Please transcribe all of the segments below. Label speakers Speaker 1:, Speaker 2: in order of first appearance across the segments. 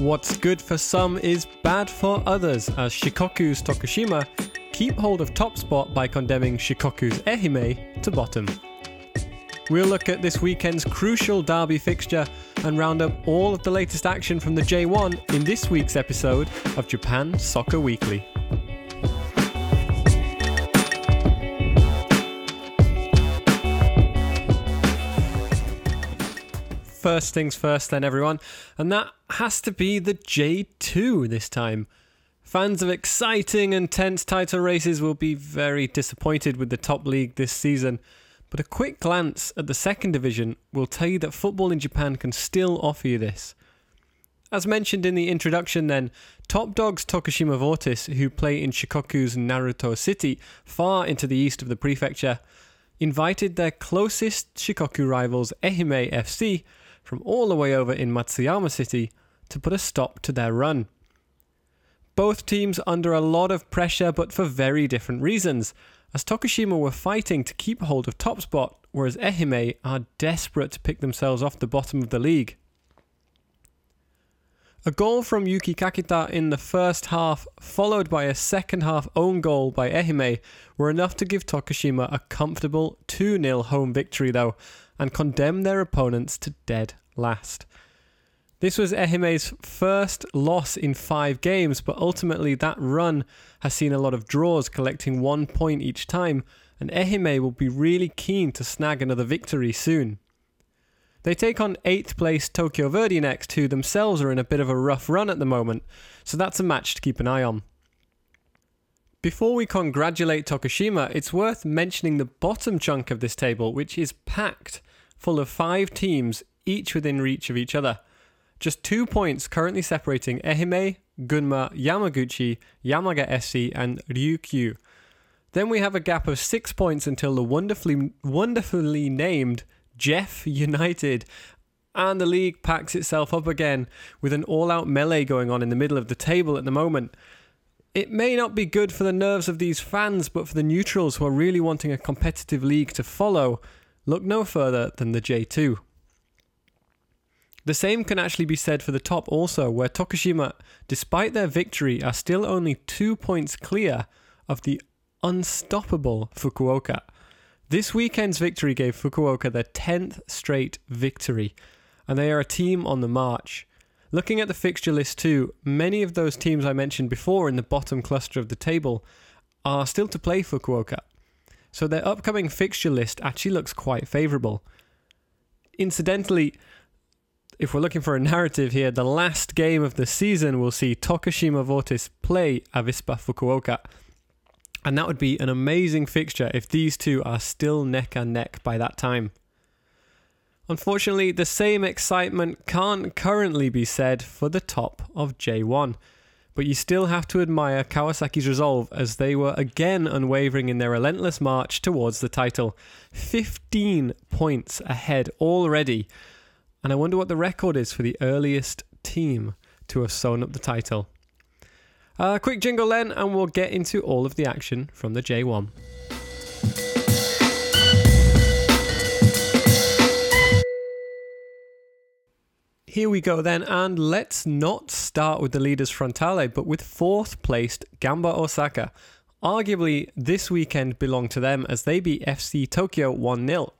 Speaker 1: What's good for some is bad for others, as Shikoku's Tokushima keep hold of top spot by condemning Shikoku's Ehime to bottom. We'll look at this weekend's crucial derby fixture and round up all of the latest action from the J1 in this week's episode of Japan Soccer Weekly. First things first, then, everyone, and that has to be the J2 this time. Fans of exciting and tense title races will be very disappointed with the top league this season but a quick glance at the second division will tell you that football in Japan can still offer you this. As mentioned in the introduction, then, top dogs Tokushima Vortis, who play in Shikoku's Naruto City, far into the east of the prefecture, invited their closest Shikoku rivals Ehime FC from all the way over in Matsuyama City to put a stop to their run. Both teams under a lot of pressure, but for very different reasons as Tokushima were fighting to keep hold of top spot, whereas Ehime are desperate to pick themselves off the bottom of the league. A goal from Yuki Kakita in the first half, followed by a second half own goal by Ehime, were enough to give Tokushima a comfortable 2 0 home victory, though, and condemn their opponents to dead last. This was Ehime's first loss in five games, but ultimately that run has seen a lot of draws, collecting one point each time, and Ehime will be really keen to snag another victory soon. They take on 8th place Tokyo Verdy next, who themselves are in a bit of a rough run at the moment, so that's a match to keep an eye on. Before we congratulate Tokushima, it's worth mentioning the bottom chunk of this table, which is packed full of five teams, each within reach of each other. Just two points currently separating Ehime, Gunma, Yamaguchi, Yamaga SC, and Ryukyu. Then we have a gap of six points until the wonderfully, wonderfully named JEF United. And the league packs itself up again with an all out melee going on in the middle of the table at the moment. It may not be good for the nerves of these fans, but for the neutrals who are really wanting a competitive league to follow, look no further than the J2. The same can actually be said for the top also, where Tokushima, despite their victory, are still only two points clear of the unstoppable Fukuoka. This weekend's victory gave Fukuoka their 10th straight victory, and they are a team on the march. Looking at the fixture list too, many of those teams I mentioned before in the bottom cluster of the table are still to play Fukuoka. So their upcoming fixture list actually looks quite favourable. Incidentally, if we're looking for a narrative here, the last game of the season will see Tokushima Vortis play Avispa Fukuoka. And that would be an amazing fixture if these two are still neck and neck by that time. Unfortunately, the same excitement can't currently be said for the top of J1. But you still have to admire Kawasaki's resolve as they were again unwavering in their relentless march towards the title. 15 points ahead already and I wonder what the record is for the earliest team to have sewn up the title. A uh, quick jingle then, and we'll get into all of the action from the J1. Here we go then, and let's not start with the leaders Frontale, but with fourth placed Gamba Osaka. Arguably, this weekend belonged to them as they beat FC Tokyo 1 0.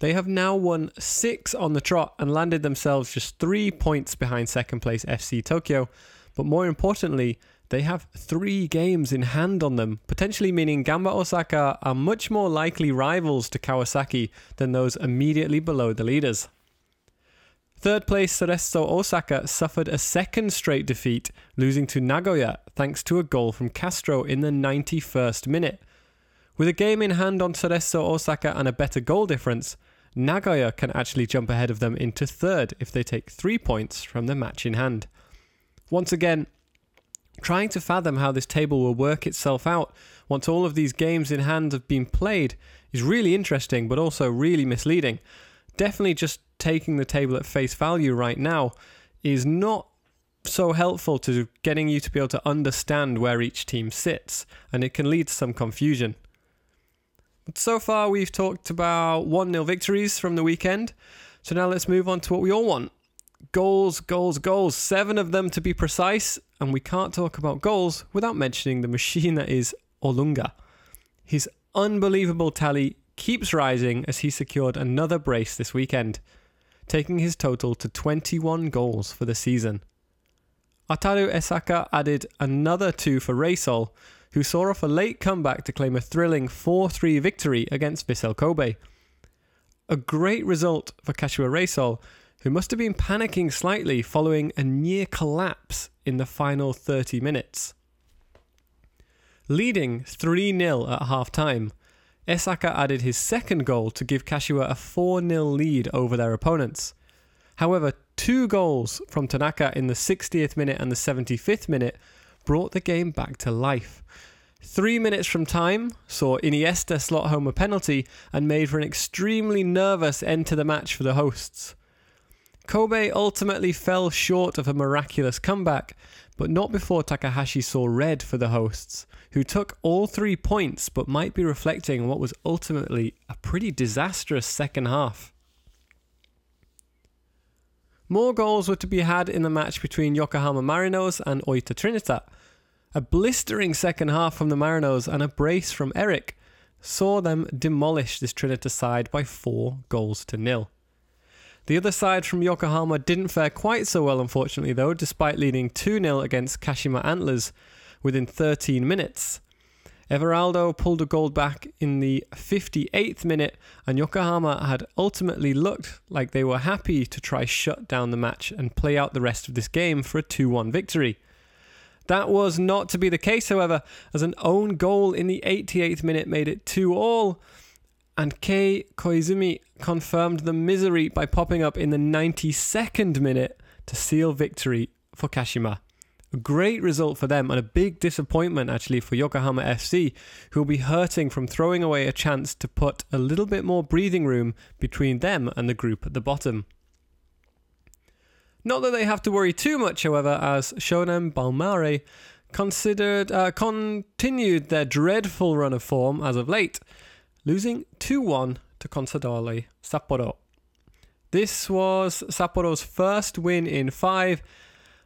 Speaker 1: They have now won six on the trot and landed themselves just three points behind second place FC Tokyo. But more importantly, they have three games in hand on them, potentially meaning Gamba Osaka are much more likely rivals to Kawasaki than those immediately below the leaders. Third place Cerezo Osaka suffered a second straight defeat, losing to Nagoya thanks to a goal from Castro in the 91st minute. With a game in hand on Cerezo Osaka and a better goal difference, Nagoya can actually jump ahead of them into third if they take three points from the match in hand. Once again, trying to fathom how this table will work itself out once all of these games in hand have been played is really interesting but also really misleading. Definitely just taking the table at face value right now is not so helpful to getting you to be able to understand where each team sits, and it can lead to some confusion. So far, we've talked about 1 0 victories from the weekend. So now let's move on to what we all want Goals, goals, goals. Seven of them to be precise. And we can't talk about goals without mentioning the machine that is Olunga. His unbelievable tally keeps rising as he secured another brace this weekend, taking his total to 21 goals for the season. Ataru Esaka added another two for Reysol, who saw off a late comeback to claim a thrilling 4 3 victory against Vissel Kobe. A great result for Kashiwa Reysol, who must have been panicking slightly following a near collapse in the final 30 minutes. Leading 3 0 at half time, Esaka added his second goal to give Kashiwa a 4 0 lead over their opponents. However, two goals from Tanaka in the 60th minute and the 75th minute brought the game back to life. Three minutes from time saw Iniesta slot home a penalty and made for an extremely nervous end to the match for the hosts. Kobe ultimately fell short of a miraculous comeback, but not before Takahashi saw red for the hosts, who took all three points but might be reflecting what was ultimately a pretty disastrous second half. More goals were to be had in the match between Yokohama Marinos and Oita Trinita. A blistering second half from the Marinos and a brace from Erik saw them demolish this Trinita side by four goals to nil. The other side from Yokohama didn't fare quite so well, unfortunately, though, despite leading 2 0 against Kashima Antlers within 13 minutes. Everaldo pulled a goal back in the 58th minute, and Yokohama had ultimately looked like they were happy to try shut down the match and play out the rest of this game for a 2 1 victory. That was not to be the case, however, as an own goal in the 88th minute made it 2 all, and Kei Koizumi confirmed the misery by popping up in the 92nd minute to seal victory for Kashima. A great result for them and a big disappointment actually for Yokohama FC, who will be hurting from throwing away a chance to put a little bit more breathing room between them and the group at the bottom. Not that they have to worry too much, however, as Shonan Bellmare considered uh, continued their dreadful run of form as of late, losing 2-1 to Consadole Sapporo. This was Sapporo's first win in five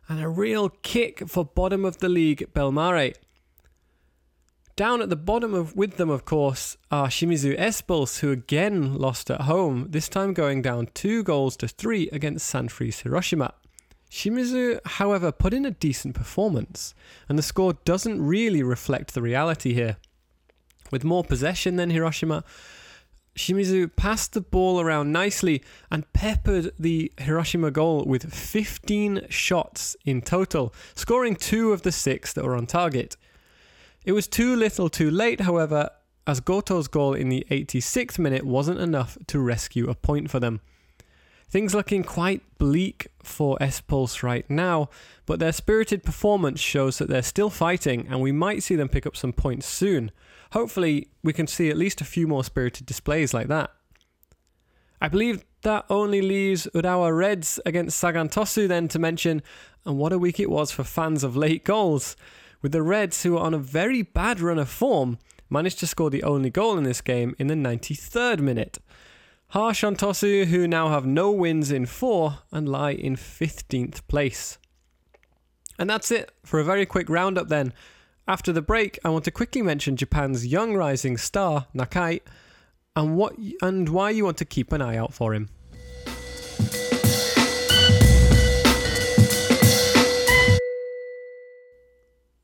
Speaker 1: and a real kick for bottom of the league Bellmare. Down at the bottom of with them, of course, are Shimizu S-Pulse, who again lost at home, this time going down two goals to three against Sanfrecce Hiroshima. Shimizu, however, put in a decent performance, and the score doesn't really reflect the reality here. With more possession than Hiroshima, Shimizu passed the ball around nicely and peppered the Hiroshima goal with 15 shots in total, scoring two of the six that were on target. It was too little too late, however, as Goto's goal in the 86th minute wasn't enough to rescue a point for them. Things looking quite bleak for S-Pulse right now, but their spirited performance shows that they're still fighting and we might see them pick up some points soon hopefully we can see at least a few more spirited displays like that. I believe that only leaves Urawa Reds against Sagan Tosu then to mention, and what a week it was for fans of late goals, with the Reds, who are on a very bad run of form, managed to score the only goal in this game in the 93rd minute. Harsh on Tosu, who now have no wins in four and lie in 15th place. And that's it for a very quick roundup then after the break, I want to quickly mention Japan's young rising star, Nakai, and what and why you want to keep an eye out for him.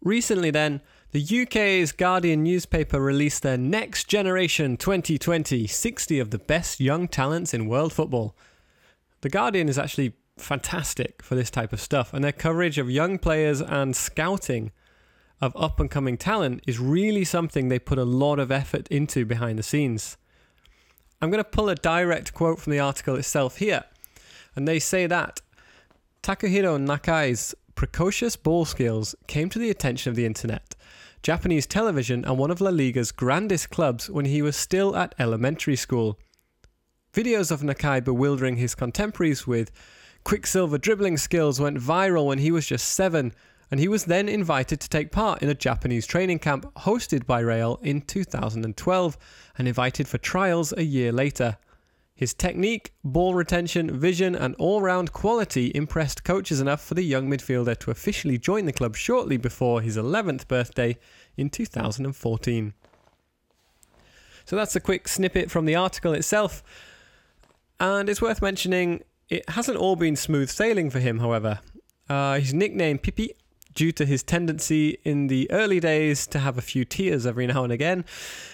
Speaker 1: Recently, then, the UK's Guardian newspaper released their Next Generation 2020 60 of the best young talents in world football. The Guardian is actually fantastic for this type of stuff, and their coverage of young players and scouting of up and coming talent is really something they put a lot of effort into behind the scenes. I'm going to pull a direct quote from the article itself here, and they say that Takahiro Nakai's precocious ball skills came to the attention of the internet, Japanese television, and one of La Liga's grandest clubs when he was still at elementary school. Videos of Nakai bewildering his contemporaries with quicksilver dribbling skills went viral when he was just seven and he was then invited to take part in a Japanese training camp hosted by Real in 2012 and invited for trials a year later. His technique, ball retention, vision, and all round quality impressed coaches enough for the young midfielder to officially join the club shortly before his 11th birthday in 2014. So that's a quick snippet from the article itself. And it's worth mentioning it hasn't all been smooth sailing for him, however. Uh, he's nicknamed Pipi due to his tendency in the early days to have a few tears every now and again,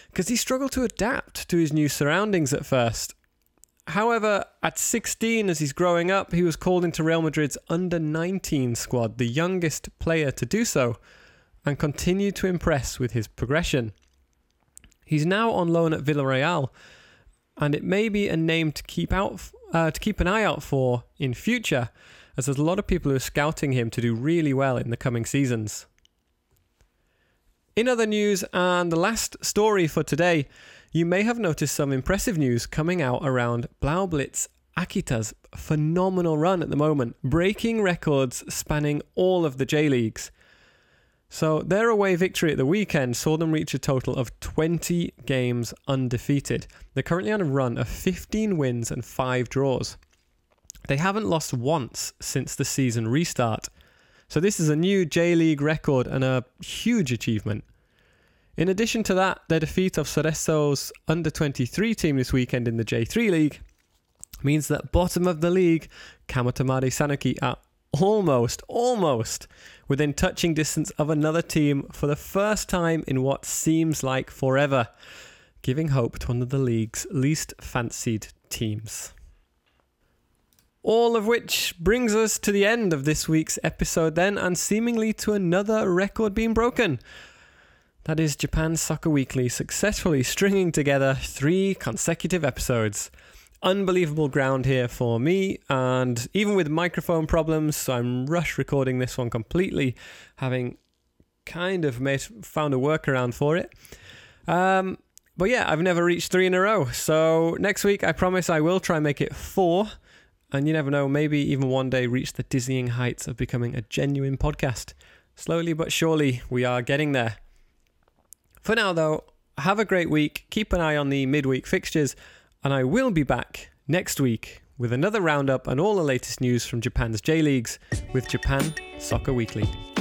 Speaker 1: because he struggled to adapt to his new surroundings at first. However, at 16, as he's growing up, he was called into Real Madrid's under 19 squad, the youngest player to do so, and continued to impress with his progression. He's now on loan at Villarreal, and it may be a name to keep out uh, to keep an eye out for in future, as there's a lot of people who are scouting him to do really well in the coming seasons. In other news, and the last story for today, you may have noticed some impressive news coming out around Blaublitz Akita's phenomenal run at the moment, breaking records spanning all of the J Leagues. So, their away victory at the weekend saw them reach a total of 20 games undefeated. They're currently on a run of 15 wins and 5 draws. They haven't lost once since the season restart. So, this is a new J League record and a huge achievement. In addition to that, their defeat of Cerezo's under 23 team this weekend in the J3 League means that bottom of the league, Kamatamare Sanuki are almost, almost within touching distance of another team for the first time in what seems like forever, giving hope to one of the league's least fancied teams. All of which brings us to the end of this week's episode, then, and seemingly to another record being broken. That is Japan Soccer Weekly successfully stringing together three consecutive episodes. Unbelievable ground here for me, and even with microphone problems, so I'm rush recording this one completely, having kind of made found a workaround for it. Um, but yeah, I've never reached three in a row. So next week, I promise I will try and make it four. And you never know, maybe even one day reach the dizzying heights of becoming a genuine podcast. Slowly but surely, we are getting there. For now, though, have a great week. Keep an eye on the midweek fixtures, and I will be back next week with another roundup and all the latest news from Japan's J Leagues with Japan Soccer Weekly.